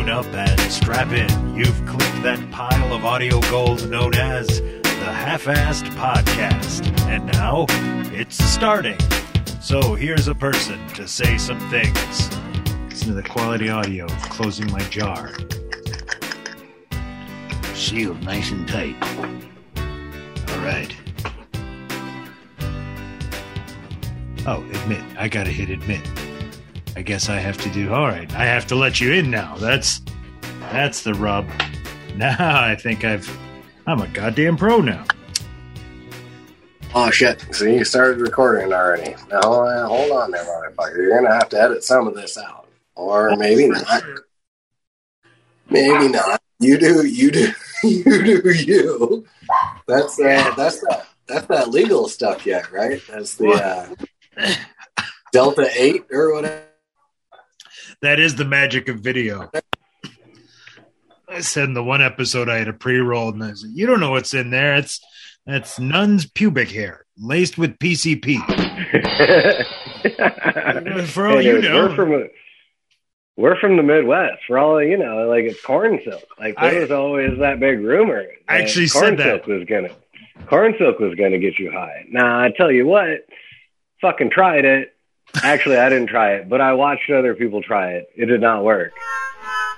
tune up and strap in. You've clicked that pile of audio gold known as the Half Assed Podcast. And now it's starting. So here's a person to say some things. Listen to the quality audio of closing my jar. Sealed nice and tight. All right. Oh, admit. I gotta hit admit. I guess I have to do. All right, I have to let you in now. That's that's the rub. Now I think I've. I'm a goddamn pro now. Oh shit! So you started recording already. Now uh, hold on there, motherfucker. You're gonna have to edit some of this out, or maybe not. Maybe not. You do. You do. You do. You. That's uh, that's that. That's that legal stuff yet, right? That's the uh, Delta Eight or whatever. That is the magic of video. I said in the one episode I had a pre-roll, and I said, "You don't know what's in there. It's that's nun's pubic hair laced with PCP." For all Hey, you know, we're from we're from the Midwest. For all you know, like it's corn silk. Like there I- was always that big rumor. I actually corn said that. silk was gonna corn silk was gonna get you high. Now I tell you what, fucking tried it. Actually, I didn't try it, but I watched other people try it. It did not work.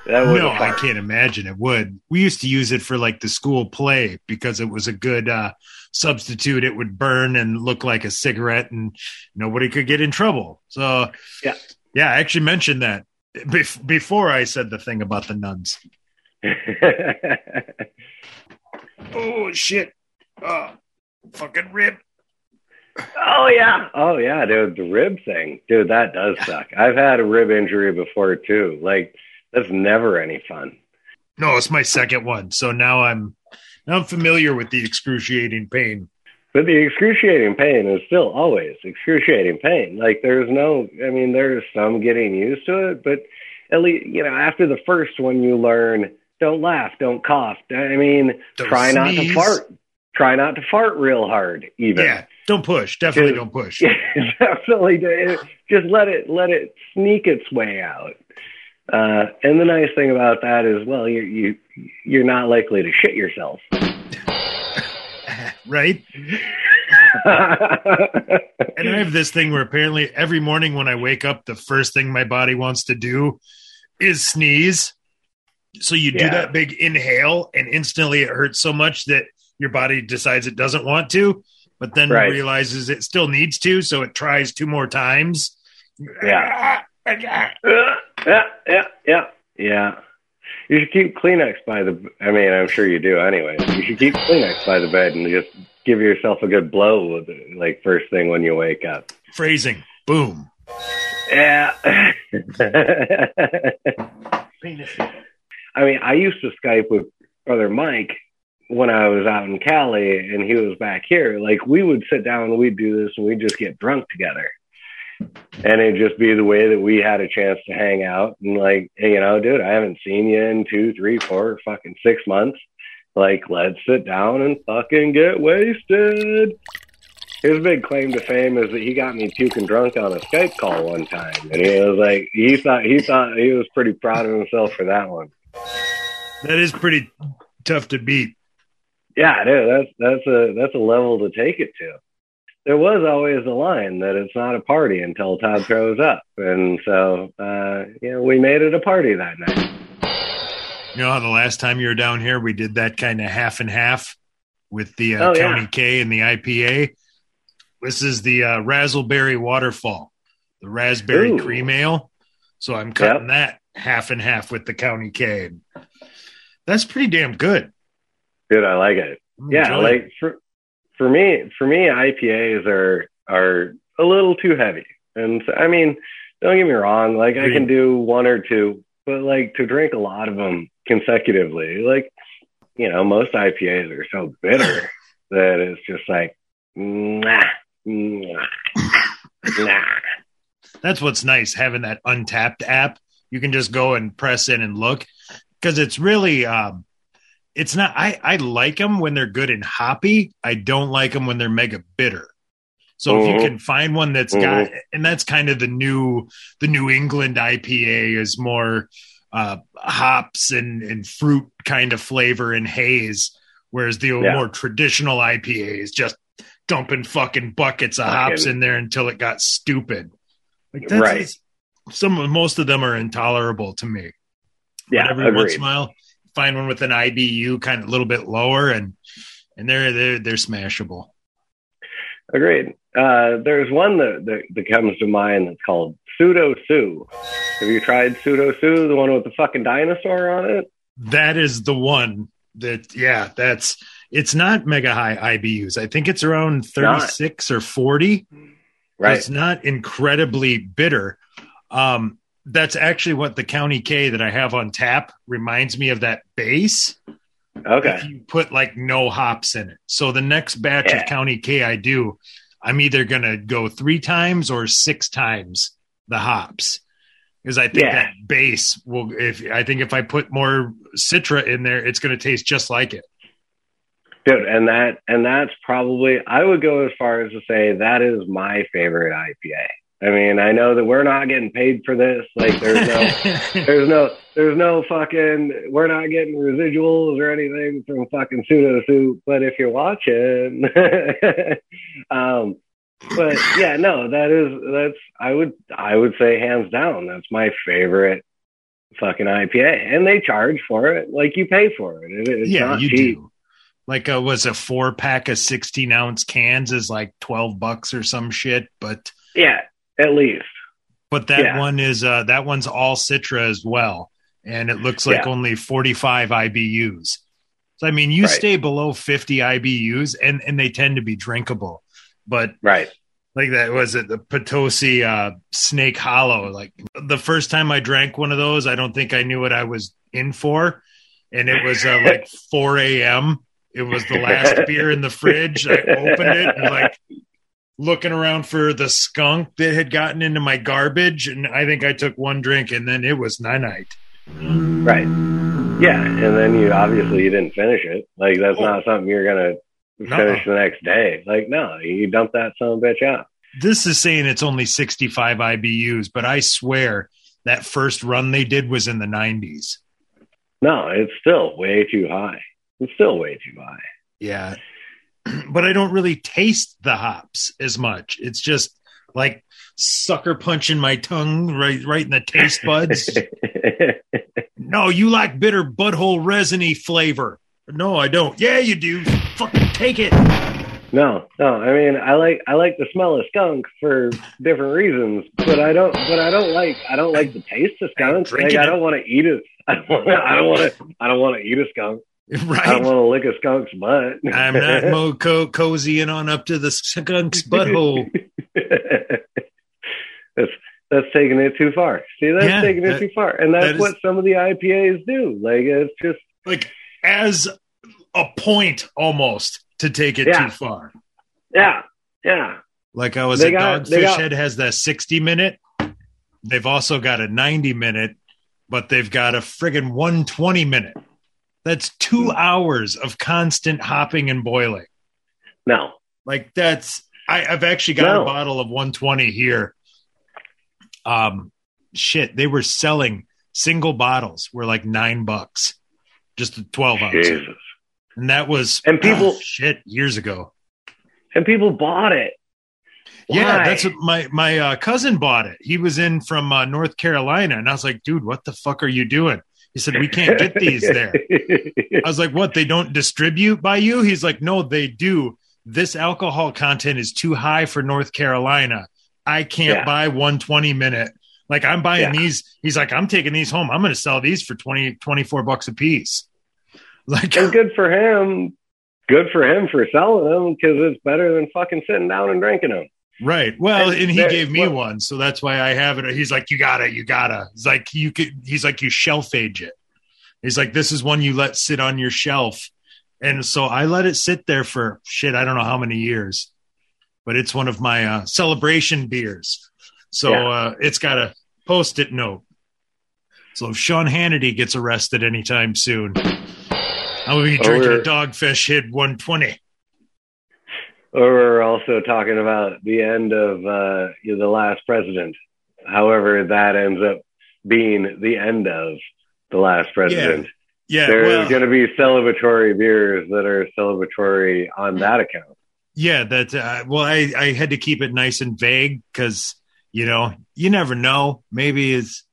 That no, I can't imagine it would. We used to use it for like the school play because it was a good uh, substitute. It would burn and look like a cigarette, and nobody could get in trouble. So, Yeah. yeah, I actually mentioned that bef- before I said the thing about the nuns. Oh shit! Oh, fucking rib. Oh yeah, oh yeah, dude. The rib thing, dude, that does suck. I've had a rib injury before too. Like that's never any fun. No, it's my second one. So now I'm now I'm familiar with the excruciating pain. But the excruciating pain is still always excruciating pain. Like there's no, I mean, there's some getting used to it, but at least you know after the first one, you learn don't laugh, don't cough. I mean, Don't try not to fart. Try not to fart real hard. Even Yeah, don't push. Definitely don't push. definitely do. just let it let it sneak its way out. Uh, and the nice thing about that is, well, you you you're not likely to shit yourself. right? And I have this thing where apparently every morning when I wake up, the first thing my body wants to do is sneeze. So you do Yeah. that big inhale, and instantly it hurts so much that your body decides it doesn't want to, but then Right. realizes it still needs to. So it tries two more times. Yeah. yeah, yeah, yeah, yeah. You should keep Kleenex by the. I mean, I'm sure you do anyway. You should keep Kleenex by the bed and just give yourself a good blow with it, like first thing when you wake up. Phrasing. Boom. Yeah. I mean, I used to Skype with brother Mike when I was out in Cali and he was back here. Like we would sit down and we'd do this and we'd just get drunk together. And it'd just be the way that we had a chance to hang out and like, hey, you know, dude, I haven't seen you in two, three, four, fucking six months. Like, let's sit down and fucking get wasted. His big claim to fame is that he got me puking drunk on a Skype call one time, and he was like, he thought he thought he was pretty proud of himself for that one. That is pretty tough to beat. Yeah, dude, that's that's a that's a level to take it to. There was always a line that it's not a party until Todd throws up, and so uh, you know we made it a party that night. You know how the last time you were down here, we did that kind of half and half with the uh, Oh, yeah. County K and the IPA. This is the uh, Razzleberry Waterfall, the raspberry Ooh. cream ale. So I'm cutting that half and half with the County K. That's pretty damn good. Dude, I like it. I'm Yeah, like it. for for me, for me, IPAs are are a little too heavy, and so, I mean, don't get me wrong, like I can do one or two, but like to drink a lot of them consecutively, like you know, most IPAs are so bitter that it's just like nah, nah, nah. that's what's nice having that Untappd app. You can just go and press in and look because it's really um it's not I I like them when they're good and hoppy. I don't like them when they're mega bitter. So if you Mhm. can find one that's got and that's kind of the new the New England IPA is more uh, hops and, and fruit kind of flavor and haze, whereas the Yeah. more traditional IPA is just dumping fucking buckets of hops in there until it got stupid. Like that's Right. some most of them are intolerable to me. Yeah, but every once agreed. in a while, find one with an IBU kind of a little bit lower, and and they're they're they're smashable. Agreed. Uh, there's one that, that, that comes to mind that's called Pseudo Sue. Have you tried Pseudo Sue, the one with the fucking dinosaur on it? That is the one that yeah, that's it's not mega high IBUs. I think it's around not. 36 or 40. Right. It's not incredibly bitter. Um, that's actually what the County K that I have on tap reminds me of that base. If Okay. you put like no hops in it. So the next batch Yeah. of County K I do, I'm either gonna go three times or six times the hops. Because I think Yeah. that base will if I think if I put more citra in there, it's gonna taste just like it. Dude, and that and that's probably I would go as far as to say that is my favorite IPA. I mean, I know that we're not getting paid for this. Like there's no there's no there's no fucking we're not getting residuals or anything from fucking Pseudo Sue but if you're watching um but yeah no that is that's i would i would say hands down that's my favorite fucking ipa and they charge for it like you pay for it, it it's yeah, not you cheap do. Like uh was a four pack of 16 ounce cans is like 12 bucks or some shit, but yeah at least. But that Yeah. one is uh that one's all citra as well. And it looks like Yeah. only 45 ibus so i mean you Right. stay below 50 ibus and and they tend to be drinkable. But right. like that was it the potosi uh snake hollow? Like the first time i drank one of those i don't think i knew what i was in for. And it was uh, like 4 a.m it was the last beer in the fridge. I opened it and like looking around for the skunk that had gotten into my garbage and i think i took one drink and then it was night night right yeah and then you obviously you didn't finish it like that's oh. not something you're gonna No. finish the next day like no you dump that son of a bitch out this is saying it's only 65 ibus but i swear that first run they did was in the 90s No, it's still way too high. It's still way too high. Yeah. But I don't really taste the hops as much. It's just like sucker punching my tongue right right in the taste buds. no, you like bitter butthole resiny flavor. No, I don't. Yeah, you do. Fucking take it. no, no. I mean, I like I like the smell of skunk for different reasons, but I don't. But I don't like I don't like the taste of skunk. Like I don't want to eat it. I don't want. I don't want to. I don't want to eat a skunk. I want to lick a skunk's butt. I'm not mo co- cozying on up to the skunk's butthole. that's that's taking it too far. See, that's Yeah, taking it that- too far, and that that's what some of the IPAs do. Like it's just Like as a point almost to take it Yeah. too far. yeah, yeah. Like I was They at got- Dogfish got- Head has that 60 minute. They've also got a 90 minute, but they've got a friggin' 120 minute. That's two Hmm. hours of constant hopping and boiling. No, Like that's I, I've actually got No. a bottle of 120 here. Um shit, they were selling single bottles were like nine bucks. Just a 12 ounce. And that was And people- ah, shit years ago. and people bought it. Yeah, that's what my my uh, cousin bought it. He was in from uh, North Carolina, and I was like, "Dude, what the fuck are you doing?" He said, "We can't get these there." I was like, "What? They don't distribute by you?" He's like, "No, they do. This alcohol content is too high for North Carolina. I can't Yeah. buy 120 minute. Like I'm buying Yeah. these. He's like, I'm taking these home. I'm going to sell these for 20 24 bucks a piece. Like, and good for him. Good for him for selling them because it's better than fucking sitting down and drinking them. Right. Well, And and he gave me well- one, so that's why I have it. He's like, you gotta, you gotta. He's like, you could. He's like, you shelf age it. He's like, this is one you let sit on your shelf, and so I let it sit there for shit. I don't know how many years, but it's one of my uh, celebration beers. So Yeah. uh, it's got a post-it note. So if Sean Hannity gets arrested anytime soon, I'm gonna be drinking Or- a Dogfish head 120. Or we're also talking about the end of uh, you know, the last president. However, that ends up being the end of the last president. Yeah, yeah There's well, going to be celebratory beers that are celebratory on that account. yeah. That uh, well, I I had to keep it nice and vague because you know you never know. Maybe it's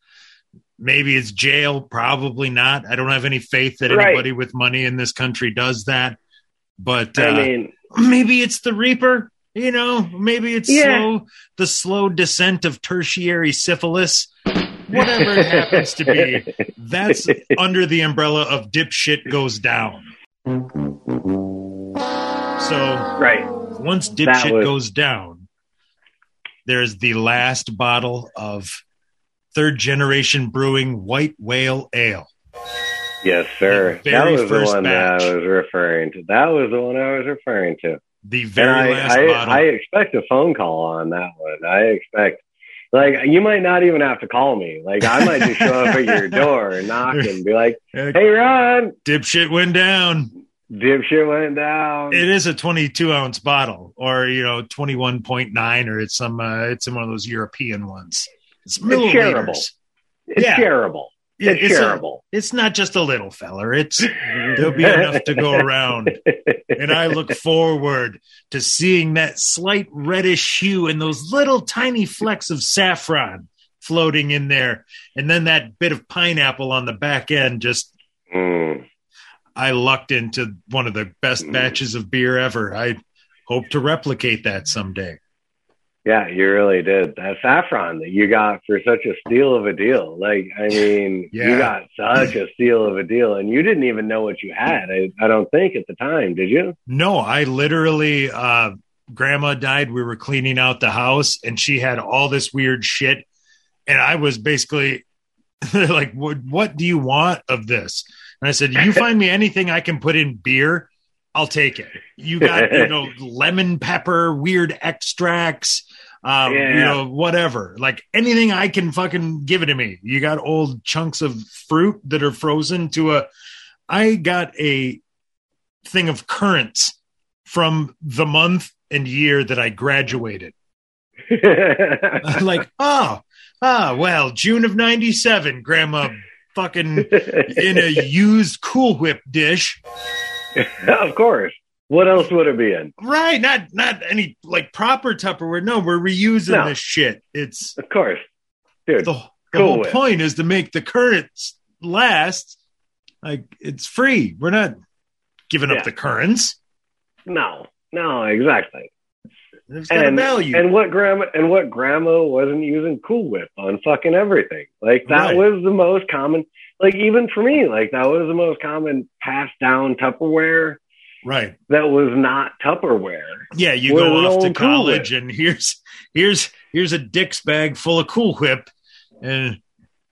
maybe it's jail. Probably not. I don't have any faith that Right. anybody with money in this country does that. But uh, I mean, maybe it's the Reaper. You know, maybe it's Yeah. slow, the slow descent of tertiary syphilis. Whatever it happens to be, that's under the umbrella of dipshit goes down. So right. once dipshit was- goes down, there's the last bottle of third generation brewing white whale ale. Yes, sir. That was the one batch. that I was referring to. That was the one I was referring to. The very I, last I, bottle. I expect a phone call on that one. I expect, like, you might not even have to call me. Like, I might just show up at your door and knock and be like, "Hey, Ron, dipshit went down. dipshit went down." It is a 22 ounce bottle, or you know, 21.9, or it's some. Uh, it's in one of those European ones. It's milliliters. shareable. It's yeah. shareable. Yeah, It's, it's, a- it's not just a little feller. It's there'll be enough to go around. and I look forward to seeing that slight reddish hue and those little tiny flecks of saffron floating in there, and then that bit of pineapple on the back end. Just Mm. I lucked into one of the best batches of beer ever. I hope to replicate that someday. Yeah, you really did. That saffron that you got for such a steal of a deal. Like, I mean, Yeah. you got such a steal of a deal, and you didn't even know what you had. I, I don't think at the time, did you? No, I literally, uh, grandma died. We were cleaning out the house and she had all this weird shit. And I was basically like, what, what do you want of this? And I said, you find me anything I can put in beer, I'll take it. You got, you know, lemon pepper, weird extracts, um, Yeah. you know, whatever. Like anything I can fucking give it to me. You got old chunks of fruit that are frozen to a, I got a thing of currants from the month and year that I graduated. like, oh, ah, well, June of 97, grandma fucking in a used Cool Whip dish. of course. What else would it be in? Right, not not any like proper Tupperware. No, we're reusing No. this shit. It's Of course, dude. the, the Cool whole Whip. point is to make the currants last. Like it's free. We're not giving Yeah. up the currants. no, no, exactly. It's got And value. and what grandma and what grandma wasn't using Cool Whip on fucking everything. Like that Right. was the most common. Like even for me, like that was the most common passed down Tupperware right. that was not Tupperware. Yeah, you go off to old Cool college and here's here's here's a Dick's bag full of Cool Whip, and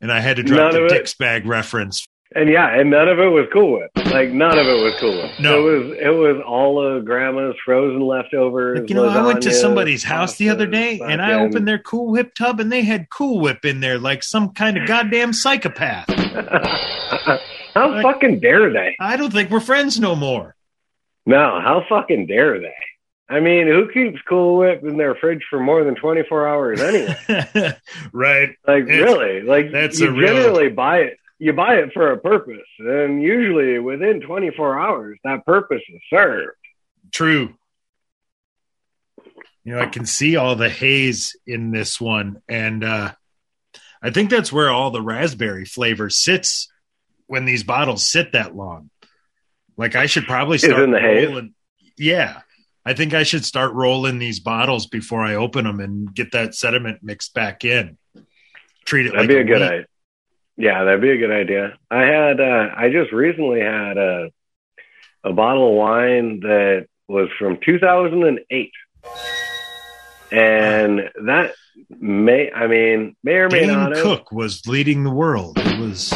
and I had to drop None the of it- Dick's bag reference. And yeah, and none of it was Cool Whip. Like none of it was Cool Whip. No. it was it was all of grandma's frozen leftovers. Like, you know, I went to somebody's house the other day, and I opened their Cool Whip tub, and they had Cool Whip in there, like some kind of goddamn psychopath. how Like- fucking dare they? I don't think we're friends no more. No, how fucking dare they? I mean, who keeps Cool Whip in their fridge for more than 24 hours anyway? right? Like, It's- really? Like, that's you a real- buy it. You buy it for a purpose, and usually within 24 hours, that purpose is served. True. You know, I can see all the haze in this one, and uh, I think that's where all the raspberry flavor sits when these bottles sit that long. Like I should probably start in the haze? rolling. Yeah, I think I should start rolling these bottles before I open them and get that sediment mixed back in. Treat it That'd like be a good wheat. idea. Yeah, that'd be a good idea. I had, uh, I just recently had a, a bottle of wine that was from 2008. And that may, I mean, may or may Dane not have. Cook was leading the world. It was,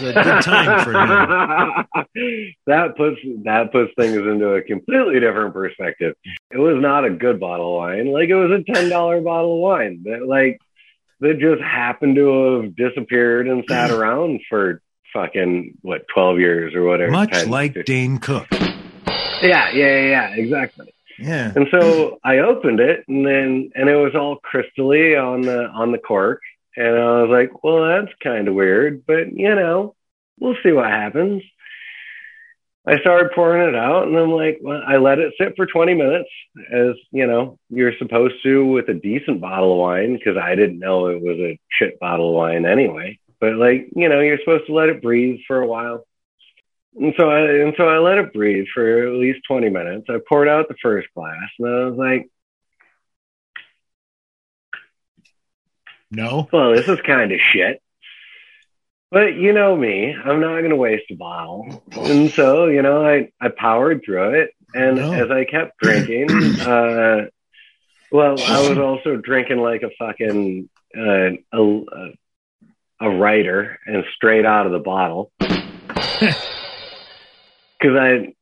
was a good time for him. that puts that puts things into a completely different perspective. It was not a good bottle of wine. Like it was a ten dollar bottle of wine that like that just happened to have disappeared and sat around for fucking what twelve years or whatever. Much 10, like 15. Dane Cook. yeah, yeah, yeah, yeah, exactly. Yeah. And so I opened it, and then and it was all crystally on the on the cork, and I was like, well, that's kind of weird, but you know, we'll see what happens. I started pouring it out and I'm like, well, I let it sit for 20 minutes as, you know, you're supposed to with a decent bottle of wine because I didn't know it was a shit bottle of wine anyway. But like, you know, you're supposed to let it breathe for a while. And so I and so I let it breathe for at least 20 minutes. I poured out the first glass and I was like, No. well, this is kind of shit. But you know me, I'm not going to waste a bottle. And so, you know, I, I powered through it. And No. as I kept drinking, uh, well, I was also drinking like a fucking, uh, a, a writer and straight out of the bottle. Cause I,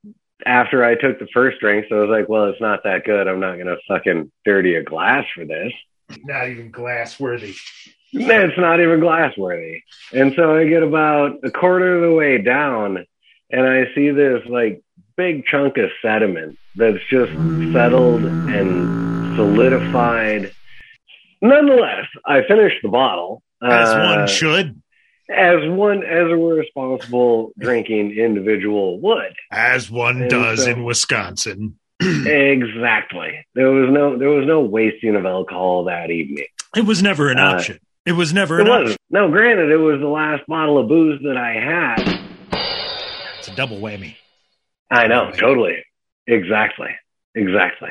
after I took the first drink, so I was like, well, it's not that good. I'm not going to fucking dirty a glass for this. Not even glass worthy. It's not even glass worthy. And so I get about a quarter of the way down and I see this like big chunk of sediment that's just settled and solidified. Nonetheless, I finished the bottle. As uh, one should. as one as a responsible drinking individual would. As one and does so- in Wisconsin. Exactly. There was no there was no wasting of alcohol that evening. It was never an Uh, option. It was never It an wasn't. option. No, granted, it was the last bottle of booze that I had. It's a double whammy. I know, totally. Exactly. Exactly.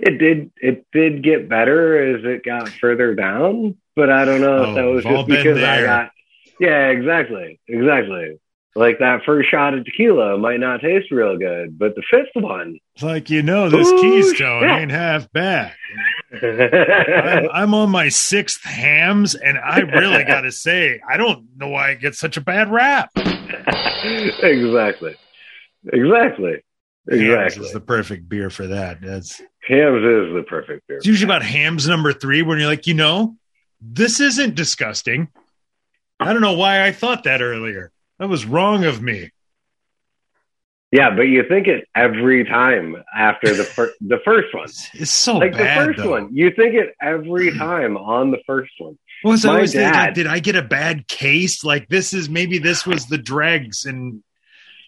It did it did get better as it got further down, but I don't know Oh, if that was just because I got Yeah, exactly. Exactly. Like that first shot of tequila might not taste real good, but the fifth one It's like, you know, this Ooh, Keystone shit. ain't half bad. I'm, I'm on my sixth Hamm's, and I really got to say, I don't know why it gets such a bad rap. exactly. Exactly. Hamm's Exactly. is the perfect beer for that. That's Hamm's is the perfect beer. it's usually about Hamm's number three when you're like, you know, this isn't disgusting. I don't know why I thought that earlier. That was wrong of me. Yeah, but you think it every time after the fir- the first one. It's, so like bad. the first though. one. You think it every time on the first one. I My always thinking, like, dad- did I get a bad case? Like this is maybe this was the dregs, and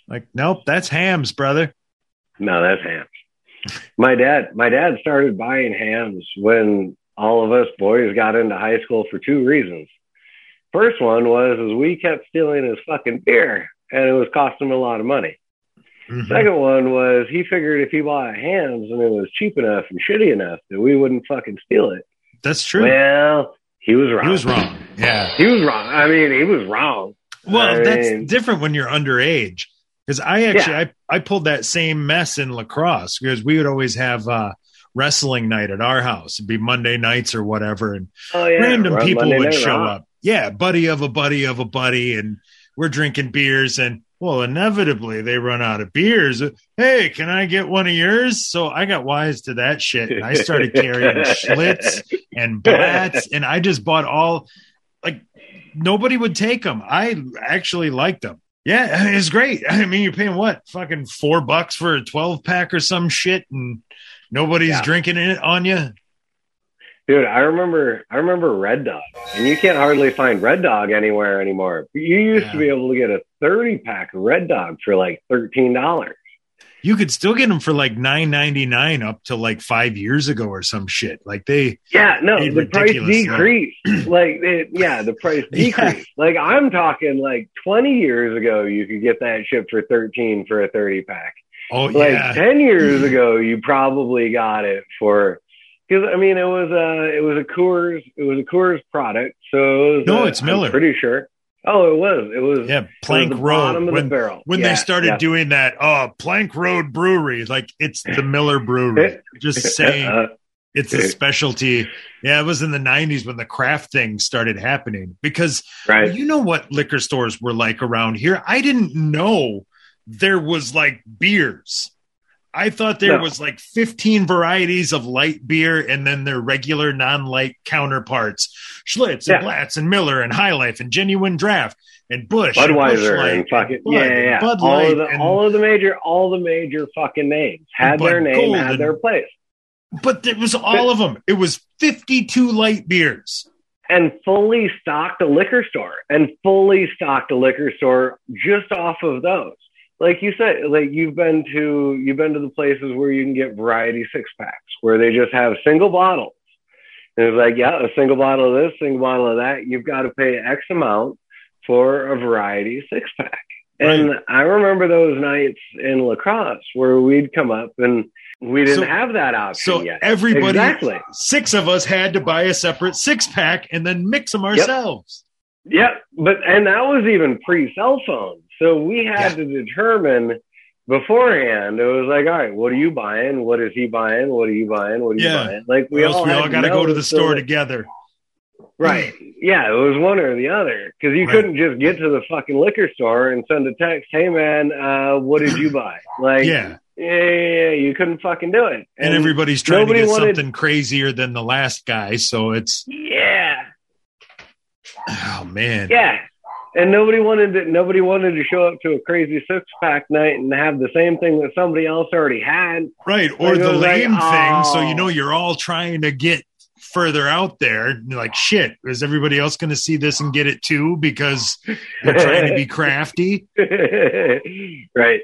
like, nope, that's Hamm's, brother. No, that's Hamm's. My dad, my dad started buying Hamm's when all of us boys got into high school for two reasons. First one was is we kept stealing his fucking beer, and it was costing him a lot of money. Mhm. Second one was he figured if he bought Hamm's and it was cheap enough and shitty enough that we wouldn't fucking steal it. That's true. Well, he was wrong. he was wrong. Yeah. He was wrong. I mean, he was wrong. Well, I that's mean- different when you're underage. Because I actually I, I pulled that same mess in La Crosse because we would always have uh, wrestling night at our house. It'd be Monday nights or whatever, and Oh yeah, random Run people Monday would show up. Yeah, buddy of a buddy of a buddy, and we're drinking beers, and well, inevitably they run out of beers. Hey, can I get one of yours? So I got wise to that shit, and I started carrying Schlitz and Blatz, and I just bought all. Like nobody would take them. I actually liked them. Yeah, it's great. I mean, you're paying what? Fucking four bucks for a 12 pack or some shit, and nobody's Yeah. drinking it on you. Dude, I remember I remember Red Dog. And you can't hardly find Red Dog anywhere anymore. You used to be able to get a 30 pack of Red Dog for like $13. You could still get them for like nine ninety nine up to like five years ago or some shit. Like they, Yeah, no, the price decreased. like it, yeah, the price Yeah. decreased. Like I'm talking like 20 years ago you could get that shit for 13 for a 30 pack. oh like yeah, 10 years ago you probably got it for because i mean it was a it was a coors it was a coors product so it was No, a- it's Miller. I'm pretty sure oh it was it was yeah. was Plank the Road bottom of when the barrel when Yeah, they started yeah. doing that. Oh, Plank Road Brewery, like it's the Miller Brewery. Just saying, Uh, it's a specialty. Yeah, it was in the '90s when the craft thing started happening because right You know what liquor stores were like around here? I didn't know there was like beers. I thought there No. was like 15 varieties of light beer and then their regular non-light counterparts. Schlitz and. Blatz and Miller and High Life and Genuine Draft and Busch and Budweiser Light and fucking Bud yeah, yeah, yeah. Bud all Light of the and- all of the major all the major fucking names had their name Gold had and- their place but it was all of them. It was 52 light beers. and fully stocked a liquor store and fully stocked a liquor store just off of those. Like you said, like you've been to you've been to the places where you can get variety six packs where they just have single bottles. And it's like, yeah, a single bottle of this, single bottle of that. You've got to pay X amount for a variety six pack. And I remember those nights in La Crosse where we'd come up and we didn't So- have that option So yet. everybody, Exactly. six of us had to buy a separate six pack and then mix them ourselves. Yep, but and that was even pre cell phone. So we had Yeah. to determine beforehand. It was like, all right, what are you buying? What is he buying? What are you buying? What are you Yeah. buying? Like We we or else all we all got to go to the store that- together. Right. Yeah, it was one or the other because you Right. couldn't just get to the fucking liquor store and send a text, "Hey man, uh, what did you buy?" Like, Yeah. yeah, yeah, you couldn't fucking do it. And, everybody's trying to get wanted- something crazier than the last guy. So it's, yeah, oh man. Yeah. And nobody wanted to nobody wanted to show up to a crazy six pack night and have the same thing that somebody else already had. Right. Or Like, the was like, lame thing. So, oh. you know, you're all trying to get further out there. You're like, shit, is everybody else going to see this and get it too? Because we're trying to be crafty. right.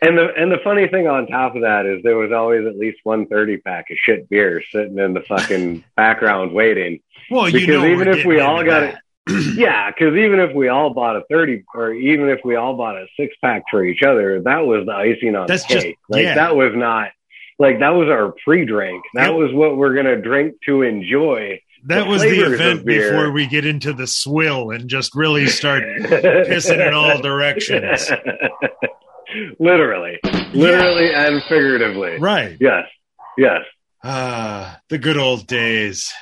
And the and the funny thing on top of that is there was always at least one thirty pack of shit beer sitting in the fucking background waiting. Well, you Because know, even if we all got that. it, yeah, because even if we all bought a thirty, or even if we all bought a six pack for each other, that was the icing on That's the just- cake. like yeah. that was not like that was our pre-drink. That Yep. was what we're gonna drink to enjoy. That the was the event before we get into the swill and just really start pissing in all directions. literally, literally, and figuratively. Right. Yes, yes. Ah, the good old days.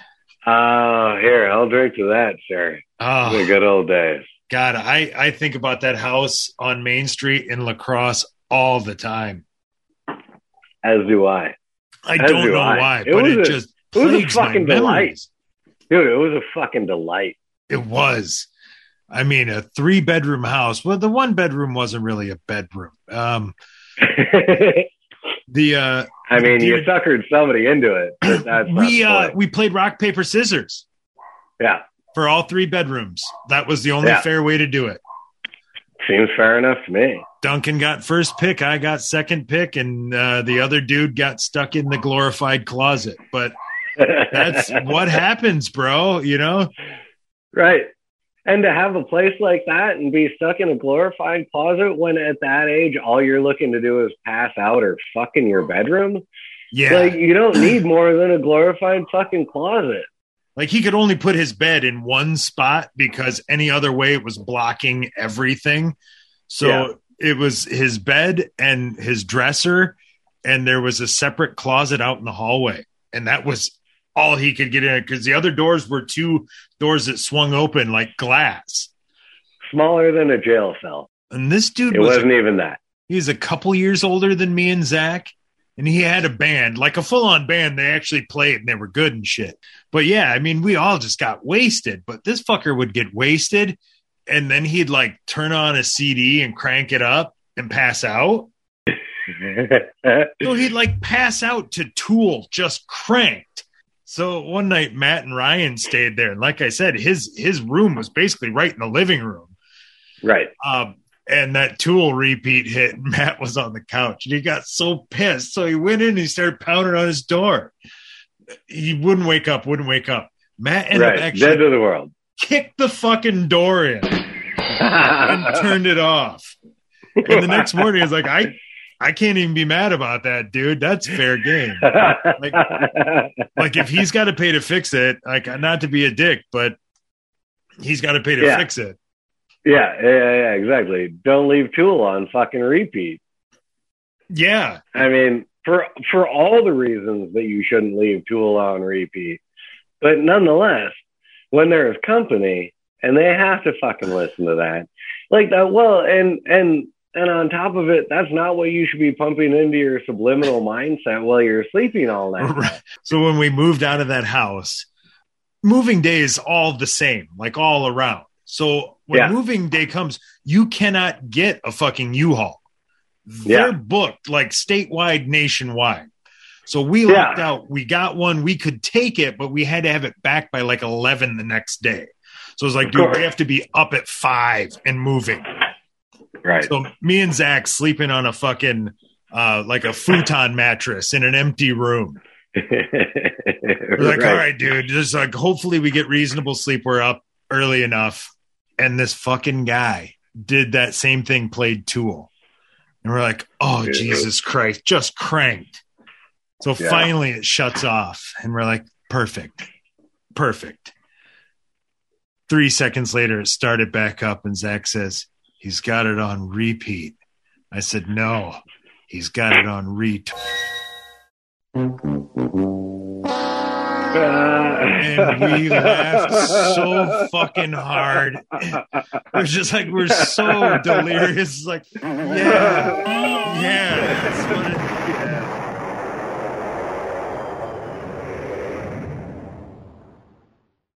Uh, here, I'll drink to that, sir. Oh, the Oh, good old days. God, I, I think about that house on Main Street in La Crosse all the time. As do I. I As don't do know I. why, It but was it a- just it was a fucking delight. Dude, it was a fucking delight. It was. I mean, a three bedroom house. Well, the one bedroom wasn't really a bedroom. Um, the uh, I mean, you suckered somebody into it. That's we uh, we played rock paper scissors yeah, for all three bedrooms. That was the only Yeah. fair way to do it. seems fair enough to me. Duncan got first pick, I got second pick, and uh, the other dude got stuck in the glorified closet. But that's what happens, bro. You know, right. And to have a place like that and be stuck in a glorified closet when at that age all you're looking to do is pass out or fuck in your bedroom, yeah. like you don't need more than a glorified fucking closet. Like he could only put his bed in one spot because any other way it was blocking everything. So Yeah. it was his bed and his dresser, and there was a separate closet out in the hallway. And that was all he could get in because the other doors were two doors that swung open like glass. Smaller than a jail cell. And this dude It was wasn't even that. he's a couple years older than me and Zach. And he had a band, like a full on band. They actually played and they were good and shit. But yeah, I mean, we all just got wasted. But this fucker would get wasted and then he'd like turn on a CD and crank it up and pass out. So he'd like pass out to Tool just cranked. So one night Matt and Ryan stayed there. And like I said, his his room was basically right in the living room. right. Um, and that tool repeat hit. and Matt was on the couch and he got so pissed. So he went in and he started pounding on his door. He wouldn't wake up, wouldn't wake up. Matt ended up actually Dead to the world. kicked the fucking door in and turned it off. And the next morning, he's like, I, I can't even be mad about that, dude. That's fair game. Like if he's got to pay to fix it, like not to be a dick, but he's got to pay to Yeah. fix it. Yeah, yeah, yeah, exactly. Don't leave Tool on fucking repeat. Yeah. I mean, for for all the reasons that you shouldn't leave Tool on repeat, but nonetheless, when there is company and they have to fucking listen to that, like that. Well, and and and on top of it, that's not what you should be pumping into your subliminal mindset while you're sleeping all night. Right. So when we moved out of that house, moving day is all the same, like all around. So when Yeah. moving day comes, you cannot get a fucking U-Haul. They're booked like statewide, nationwide. So we Yeah. lucked out. We got one. We could take it, but we had to have it back by like 11 the next day. So it was like, dude, we have to be up at five and moving. Right. So me and Zach sleeping on a fucking uh, like a futon mattress in an empty room. We're like, all right, dude, just like hopefully we get reasonable sleep. We're up early enough. And this fucking guy did that same thing, played Tool. And we're like, oh Yeah. Jesus Christ, just cranked. So Yeah. finally it shuts off. And we're like, perfect. Perfect. Three seconds later, it started back up, and Zach says, He's got it on repeat. I said, No, he's got it on ret. And we laughed so fucking hard. We're just like, we're so delirious. Like, yeah, yeah,